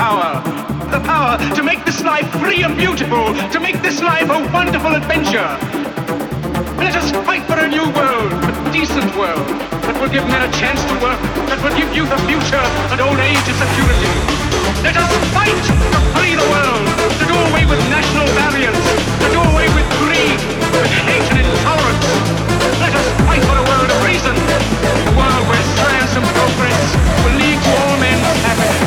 power. The power to make this life free and beautiful, to make this life a wonderful adventure. Let us fight for a new world, a decent world, that will give men a chance to work, that will give youth a future and old age a security. Let us fight to free the world, to do away with national barriers, to do away with greed, with hate and intolerance. Let us fight for a world of reason, a world where science and progress will lead to all men's happiness.